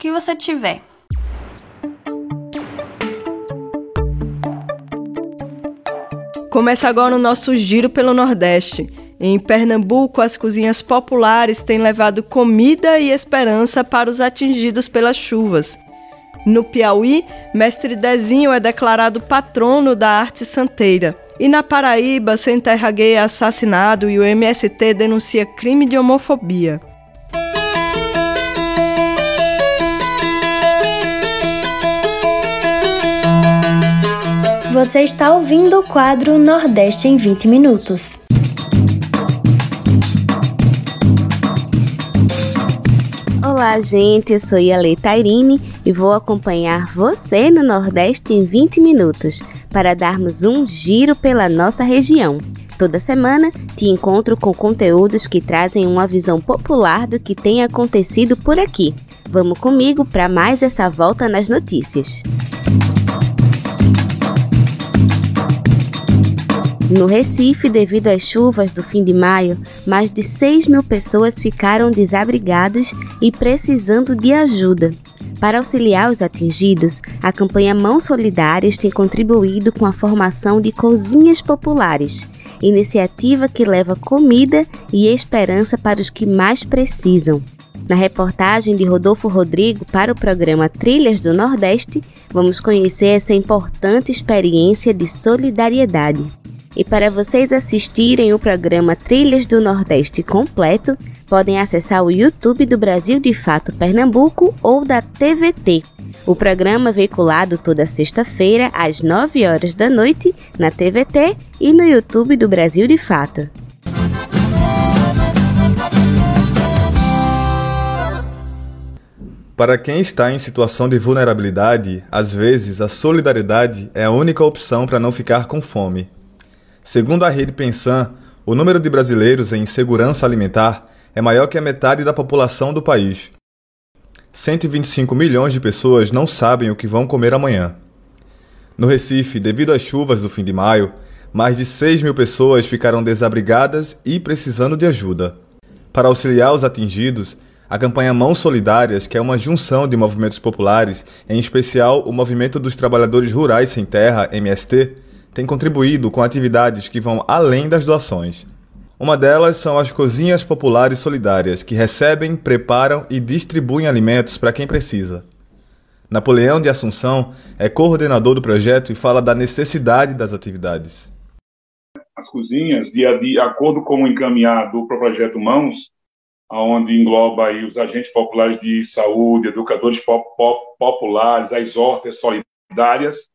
Speaker 10: que você tiver.
Speaker 2: Começa agora o nosso giro pelo Nordeste. Em Pernambuco, as cozinhas populares têm levado comida e esperança para os atingidos pelas chuvas. No Piauí, Mestre Dezinho é declarado patrono da arte santeira. E na Paraíba, sem terra gay é assassinado e o MST denuncia crime de homofobia.
Speaker 11: Você está ouvindo o quadro Nordeste em 20 Minutos.
Speaker 12: Olá, gente, eu sou Yale Tairine e vou acompanhar você no Nordeste em 20 minutos para darmos um giro pela nossa região. Toda semana te encontro com conteúdos que trazem uma visão popular do que tem acontecido por aqui. Vamos comigo para mais essa volta nas notícias. No Recife, devido às chuvas do fim de maio, mais de 6 mil pessoas ficaram desabrigadas e precisando de ajuda. Para auxiliar os atingidos, a campanha Mãos Solidárias tem contribuído com a formação de cozinhas populares, iniciativa que leva comida e esperança para os que mais precisam. Na reportagem de Rodolfo Rodrigo para o programa Trilhas do Nordeste, vamos conhecer essa importante experiência de solidariedade. E para vocês assistirem o programa Trilhas do Nordeste completo, podem acessar o YouTube do Brasil de Fato Pernambuco ou da TVT. O programa é veiculado toda sexta-feira às 9 horas da noite na TVT e no YouTube do Brasil de Fato.
Speaker 13: Para quem está em situação de vulnerabilidade, às vezes a solidariedade é a única opção para não ficar com fome. Segundo a rede Pensan, o número de brasileiros em insegurança alimentar é maior que a metade da população do país. 125 milhões de pessoas não sabem o que vão comer amanhã. No Recife, devido às chuvas do fim de maio, mais de 6 mil pessoas ficaram desabrigadas e precisando de ajuda. Para auxiliar os atingidos, a campanha Mãos Solidárias, que é uma junção de movimentos populares, em especial o Movimento dos Trabalhadores Rurais Sem Terra, MST, tem contribuído com atividades que vão além das doações. Uma delas são as cozinhas populares solidárias, que recebem, preparam e distribuem alimentos para quem precisa. Napoleão de Assunção é coordenador do projeto e fala da necessidade das atividades.
Speaker 14: As cozinhas, de, de acordo com o encaminhado para o projeto Mãos, onde engloba aí os agentes populares de saúde, educadores pop, pop, populares, as hortas solidárias,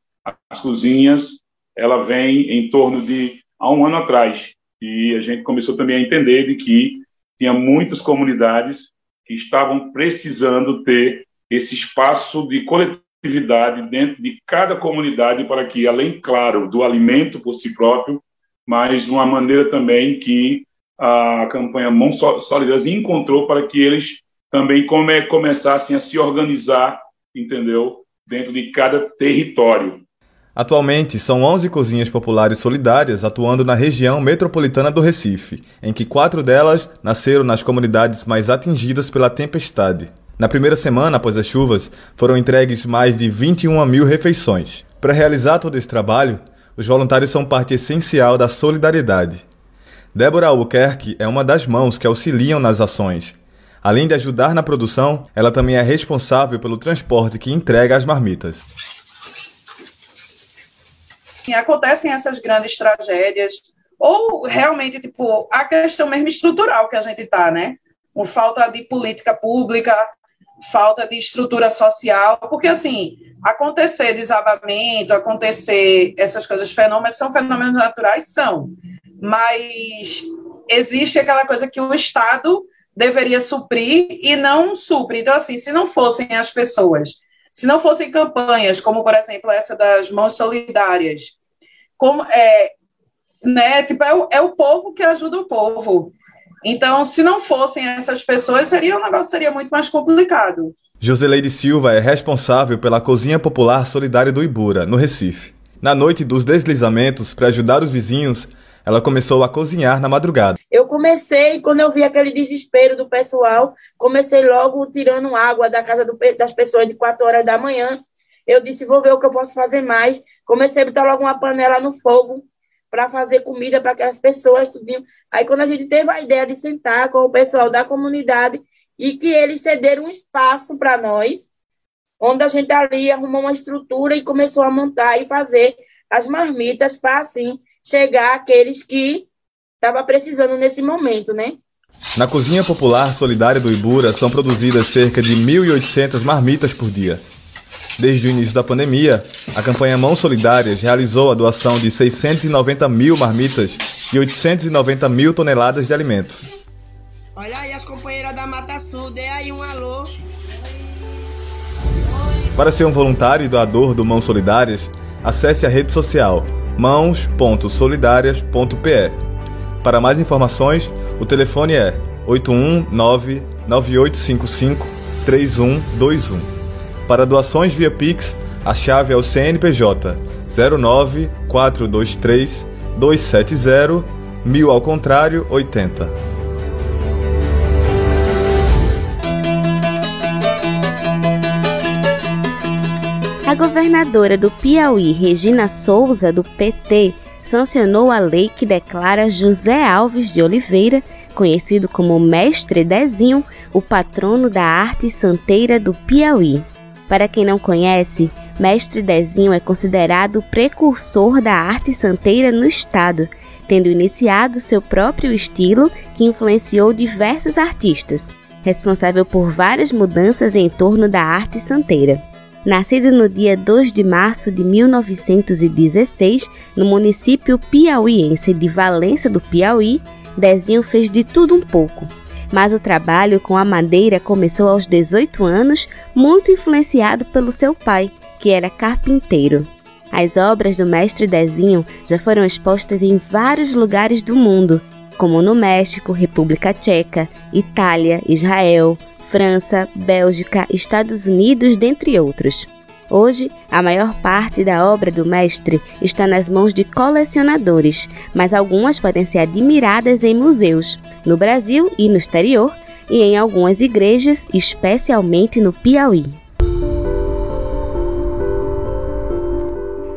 Speaker 14: as cozinhas ela vem em torno de há um ano atrás e a gente começou também a entender de que tinha muitas comunidades que estavam precisando ter esse espaço de coletividade dentro de cada comunidade para que, além, claro, do alimento por si próprio, mas uma maneira também que a campanha Mãos Solidárias encontrou para que eles também come, começassem a se organizar, entendeu, dentro de cada território.
Speaker 13: Atualmente, são 11 cozinhas populares solidárias atuando na região metropolitana do Recife, em que quatro delas nasceram nas comunidades mais atingidas pela tempestade. Na primeira semana após as chuvas, foram entregues mais de 21 mil refeições. Para realizar todo esse trabalho, os voluntários são parte essencial da solidariedade. Débora Albuquerque é uma das mãos que auxiliam nas ações. Além de ajudar na produção, ela também é responsável pelo transporte que entrega as marmitas
Speaker 15: acontecem essas grandes tragédias, ou realmente, tipo, a questão mesmo estrutural que a gente está, né? Com falta de política pública, falta de estrutura social, porque, assim, acontecer desabamento, acontecer essas coisas, fenômenos, são fenômenos naturais? São, mas existe aquela coisa que o Estado deveria suprir e não supre. Então, assim, se não fossem as pessoas se não fossem campanhas, como, por exemplo, essa das mãos solidárias, como é, né, tipo, é, o, é o povo que ajuda o povo. Então, se não fossem essas pessoas, seria o negócio seria muito mais complicado.
Speaker 13: Joseleide Silva é responsável pela Cozinha Popular Solidária do Ibura, no Recife. Na noite dos deslizamentos, para ajudar os vizinhos, ela começou a cozinhar na madrugada.
Speaker 16: Eu comecei, quando eu vi aquele desespero do pessoal, comecei logo tirando água da casa do, das pessoas de 4 horas da manhã. Eu disse, vou ver o que eu posso fazer mais. Comecei a botar logo uma panela no fogo para fazer comida para aquelas pessoas, tudinho. Aí, quando a gente teve a ideia de sentar com o pessoal da comunidade e que eles cederam um espaço para nós, onde a gente ali arrumou uma estrutura e começou a montar e fazer as marmitas para, assim, chegar àqueles que estavam precisando nesse momento, né?
Speaker 13: Na Cozinha Popular Solidária do Ibura são produzidas cerca de 1.800 marmitas por dia. Desde o início da pandemia, a campanha Mãos Solidárias realizou a doação de 690 mil marmitas e 890 mil toneladas de alimento.
Speaker 16: Olha aí as companheiras da Mata Sul, dê aí um alô.
Speaker 13: Para ser um voluntário e doador do Mãos Solidárias, acesse a rede social mãos.solidarias.pe. Para mais informações, o telefone é 819 9855 3121. Para doações via Pix, a chave é o CNPJ 09 423 270 1000 ao contrário 80.
Speaker 12: A governadora do Piauí, Regina Souza, do PT, sancionou a lei que declara José Alves de Oliveira, conhecido como Mestre Dezinho, o patrono da arte santeira do Piauí. Para quem não conhece, Mestre Dezinho é considerado o precursor da arte santeira no estado, tendo iniciado seu próprio estilo que influenciou diversos artistas, responsável por várias mudanças em torno da arte santeira. Nascido no dia 2 de março de 1916, no município piauiense de Valença do Piauí, Dezinho fez de tudo um pouco. Mas o trabalho com a madeira começou aos 18 anos, muito influenciado pelo seu pai, que era carpinteiro. As obras do mestre Dezinho já foram expostas em vários lugares do mundo, como no México, República Tcheca, Itália, Israel, França, Bélgica, Estados Unidos, dentre outros. Hoje, a maior parte da obra do mestre está nas mãos de colecionadores, mas algumas podem ser admiradas em museus, no Brasil e no exterior, e em algumas igrejas, especialmente no Piauí.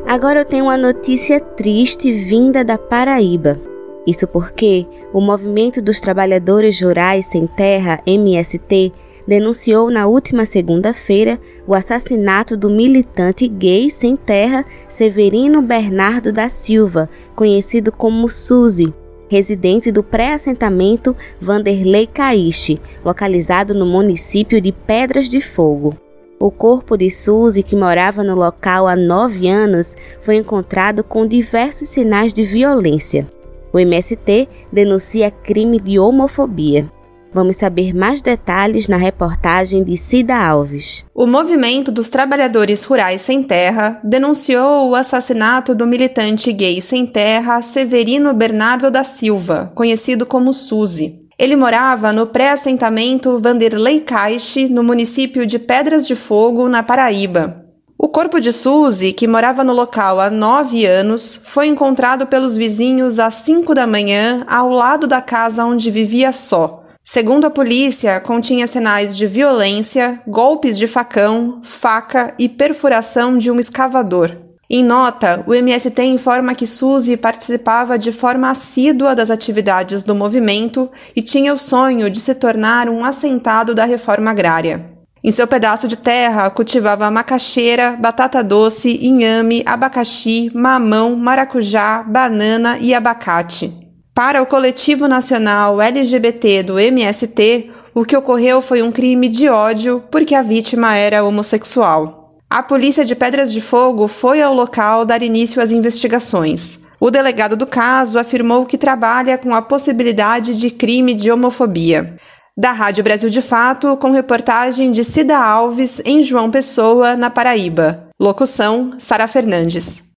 Speaker 12: Agora eu tenho uma notícia triste vinda da Paraíba. Isso porque o Movimento dos Trabalhadores Rurais Sem Terra, MST, denunciou na última segunda-feira o assassinato do militante gay sem terra Severino Bernardo da Silva, conhecido como Suzy, residente do pré-assentamento Vanderlei Caixe, localizado no município de Pedras de Fogo. O corpo de Suzy, que morava no local há nove anos, foi encontrado com diversos sinais de violência. O MST denuncia crime de homofobia. Vamos saber mais detalhes na reportagem de Cida Alves.
Speaker 17: O Movimento dos Trabalhadores Rurais Sem Terra denunciou o assassinato do militante gay sem terra Severino Bernardo da Silva, conhecido como Suzy. Ele morava no pré-assentamento Vanderlei Caixe, no município de Pedras de Fogo, na Paraíba. O corpo de Suzy, que morava no local há nove anos, foi encontrado pelos vizinhos às cinco da manhã, ao lado da casa onde vivia só. Segundo a polícia, continha sinais de violência, golpes de facão, faca e perfuração de um escavador. Em nota, o MST informa que Suzy participava de forma assídua das atividades do movimento e tinha o sonho de se tornar um assentado da reforma agrária. Em seu pedaço de terra, cultivava macaxeira, batata doce, inhame, abacaxi, mamão, maracujá, banana e abacate. Para o coletivo nacional LGBT do MST, o que ocorreu foi um crime de ódio porque a vítima era homossexual. A polícia de Pedras de Fogo foi ao local dar início às investigações. O delegado do caso afirmou que trabalha com a possibilidade de crime de homofobia. Da Rádio Brasil de Fato, com reportagem de Cida Alves em João Pessoa, na Paraíba. Locução: Sara Fernandes.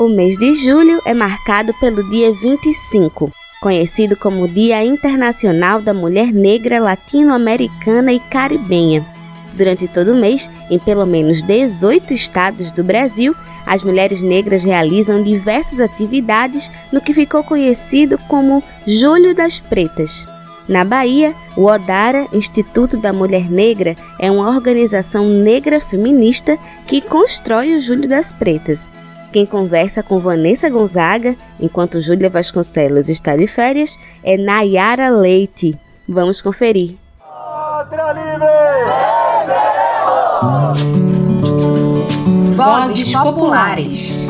Speaker 12: O mês de julho é marcado pelo dia 25, conhecido como Dia Internacional da Mulher Negra Latino-Americana e Caribenha. Durante todo o mês, em pelo menos 18 estados do Brasil, as mulheres negras realizam diversas atividades no que ficou conhecido como Julho das Pretas. Na Bahia, o Odara, Instituto da Mulher Negra, é uma organização negra feminista que constrói o Julho das Pretas quem conversa com Vanessa Gonzaga, enquanto Júlia Vasconcelos está de férias, é Nayara Leite. Vamos conferir.
Speaker 18: Vozes Populares.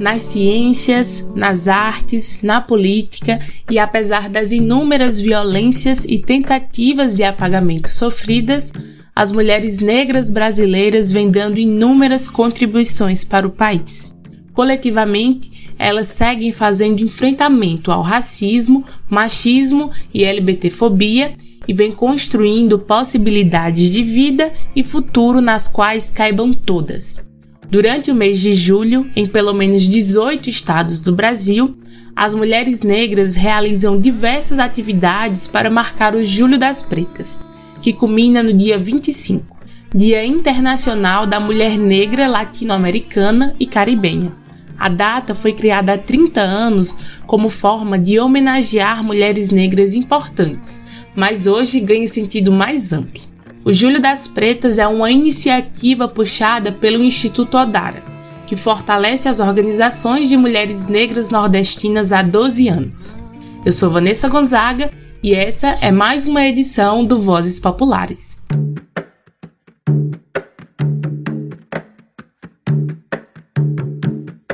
Speaker 18: nas ciências, nas artes, na política e apesar das inúmeras violências e tentativas de apagamento sofridas, as mulheres negras brasileiras vêm dando inúmeras contribuições para o país. Coletivamente, elas seguem fazendo enfrentamento ao racismo, machismo e LBTfobia e vêm construindo possibilidades de vida e futuro nas quais caibam todas. Durante o mês de julho, em pelo menos 18 estados do Brasil, as mulheres negras realizam diversas atividades para marcar o Julho das Pretas, que culmina no dia 25, Dia Internacional da Mulher Negra Latino-Americana e Caribenha. A data foi criada há 30 anos como forma de homenagear mulheres negras importantes, mas hoje ganha sentido mais amplo. O Julho das Pretas é uma iniciativa puxada pelo Instituto Odara, que fortalece as organizações de mulheres negras nordestinas há 12 anos. Eu sou Vanessa Gonzaga e essa é mais uma edição do Vozes Populares.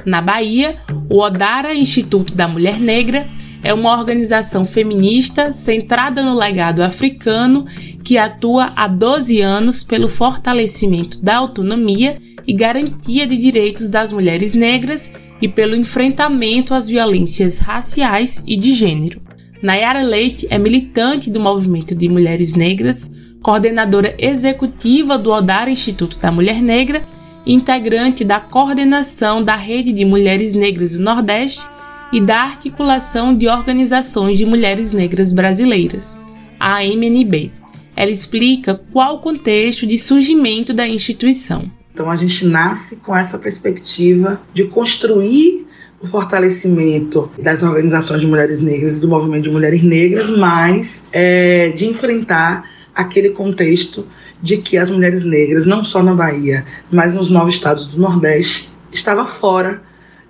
Speaker 18: Na Bahia, o Odara Instituto da Mulher Negra é uma organização feminista centrada no legado africano que atua há 12 anos pelo fortalecimento da autonomia e garantia de direitos das mulheres negras e pelo enfrentamento às violências raciais e de gênero. Nayara Leite é militante do movimento de mulheres negras, coordenadora executiva do Odara Instituto da Mulher Negra integrante da coordenação da Rede de Mulheres Negras do Nordeste e da Articulação de Organizações de Mulheres Negras Brasileiras, a AMNB. Ela explica qual o contexto de surgimento da instituição.
Speaker 19: Então, a gente nasce com essa perspectiva de construir o fortalecimento das organizações de mulheres negras e do movimento de mulheres negras, mas é, de enfrentar aquele contexto de que as mulheres negras, não só na Bahia, mas nos nove estados do Nordeste, estava fora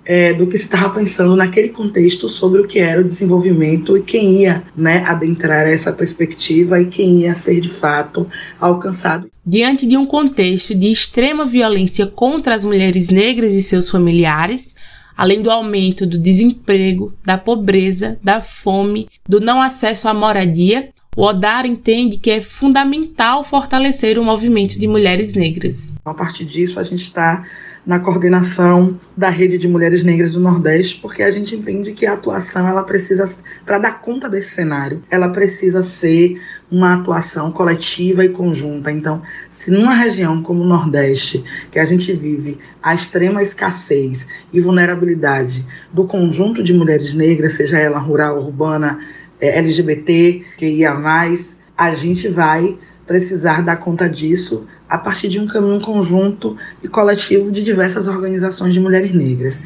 Speaker 19: é, do que se estava pensando naquele contexto sobre o que era o desenvolvimento e quem ia né, adentrar essa perspectiva e quem ia ser de fato alcançado.
Speaker 18: Diante de um contexto de extrema violência contra as mulheres negras e seus familiares, além do aumento do desemprego, da pobreza, da fome, do não acesso à moradia, o Odar entende que é fundamental fortalecer o movimento de mulheres negras.
Speaker 19: A partir disso, a gente está na coordenação da rede de mulheres negras do Nordeste, porque a gente entende que a atuação ela precisa, para dar conta desse cenário, ela precisa ser uma atuação coletiva e conjunta. Então, se numa região como o Nordeste, que a gente vive a extrema escassez e vulnerabilidade do conjunto de mulheres negras, seja ela rural, urbana, é, LGBT, que ia mais, a gente vai precisar dar conta disso a partir de um caminho conjunto e coletivo de diversas organizações de mulheres negras.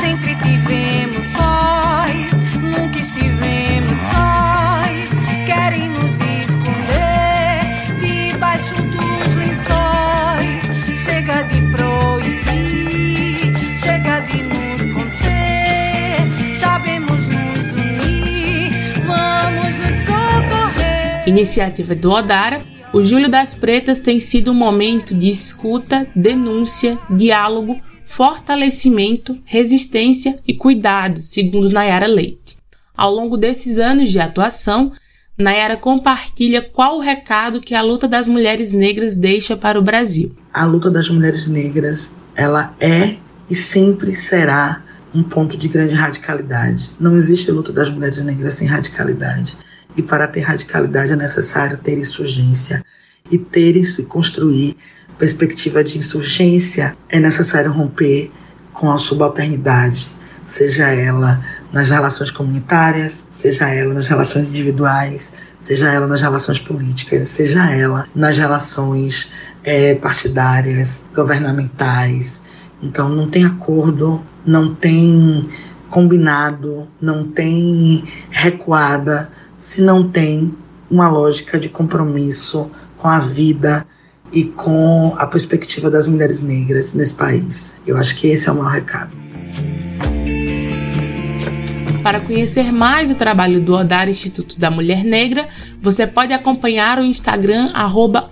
Speaker 8: Sempre tivemos voz, nunca estivemos sós, querem nos esconder debaixo dos lençóis. Chega de proibir, chega de nos conter, sabemos nos unir, vamos nos socorrer.
Speaker 18: Iniciativa do Odara o Julho das Pretas tem sido um momento de escuta, denúncia, diálogo, fortalecimento, resistência e cuidado, segundo Nayara Leite. Ao longo desses anos de atuação, Nayara compartilha qual o recado que a luta das mulheres negras deixa para o Brasil.
Speaker 19: A luta das mulheres negras, ela é e sempre será um ponto de grande radicalidade. Não existe luta das mulheres negras sem radicalidade. E para ter radicalidade é necessário ter insurgência. E ter e se construir perspectiva de insurgência é necessário romper com a subalternidade, seja ela nas relações comunitárias, seja ela nas relações individuais, seja ela nas relações políticas, seja ela nas relações é, partidárias, governamentais. Então não tem acordo, não tem combinado, não tem recuada se não tem uma lógica de compromisso com a vida e com a perspectiva das mulheres negras nesse país. Eu acho que esse é o maior recado.
Speaker 18: Para conhecer mais o trabalho do Odara Instituto da Mulher Negra, você pode acompanhar o Instagram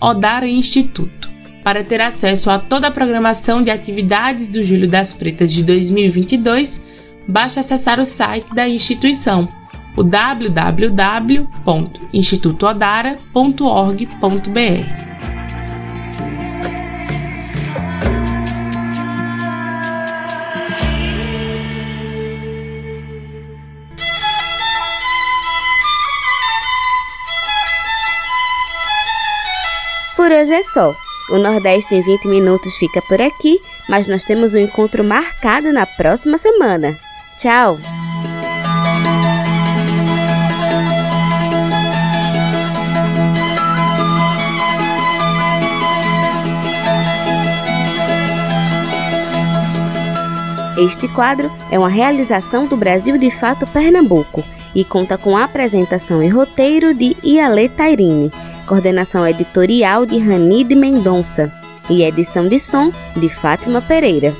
Speaker 18: Odara Instituto. Para ter acesso a toda a programação de atividades do Julho das Pretas de 2022, basta acessar o site da instituição o www.institutoodara.org.br.
Speaker 12: Por hoje é só. O Nordeste em 20 minutos fica por aqui, mas nós temos um encontro marcado na próxima semana. Tchau! Este quadro é uma realização do Brasil de Fato Pernambuco e conta com apresentação e roteiro de Iale Tairine, coordenação editorial de Ranide Mendonça e edição de som de Fátima Pereira.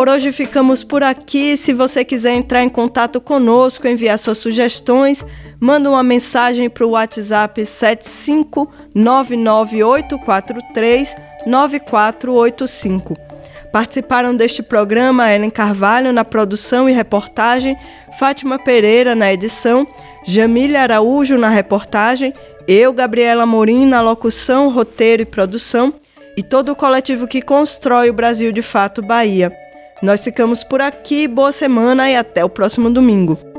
Speaker 2: Por hoje ficamos por aqui. Se você quiser entrar em contato conosco, enviar suas sugestões, manda uma mensagem para o WhatsApp 75998439485. Participaram deste programa Ellen Carvalho na produção e reportagem, Fátima Pereira na edição, Jamília Araújo na reportagem, eu, Gabriela Morim, na locução, roteiro e produção, e todo o coletivo que constrói o Brasil de Fato Bahia. Nós ficamos por aqui, boa semana e até o próximo domingo.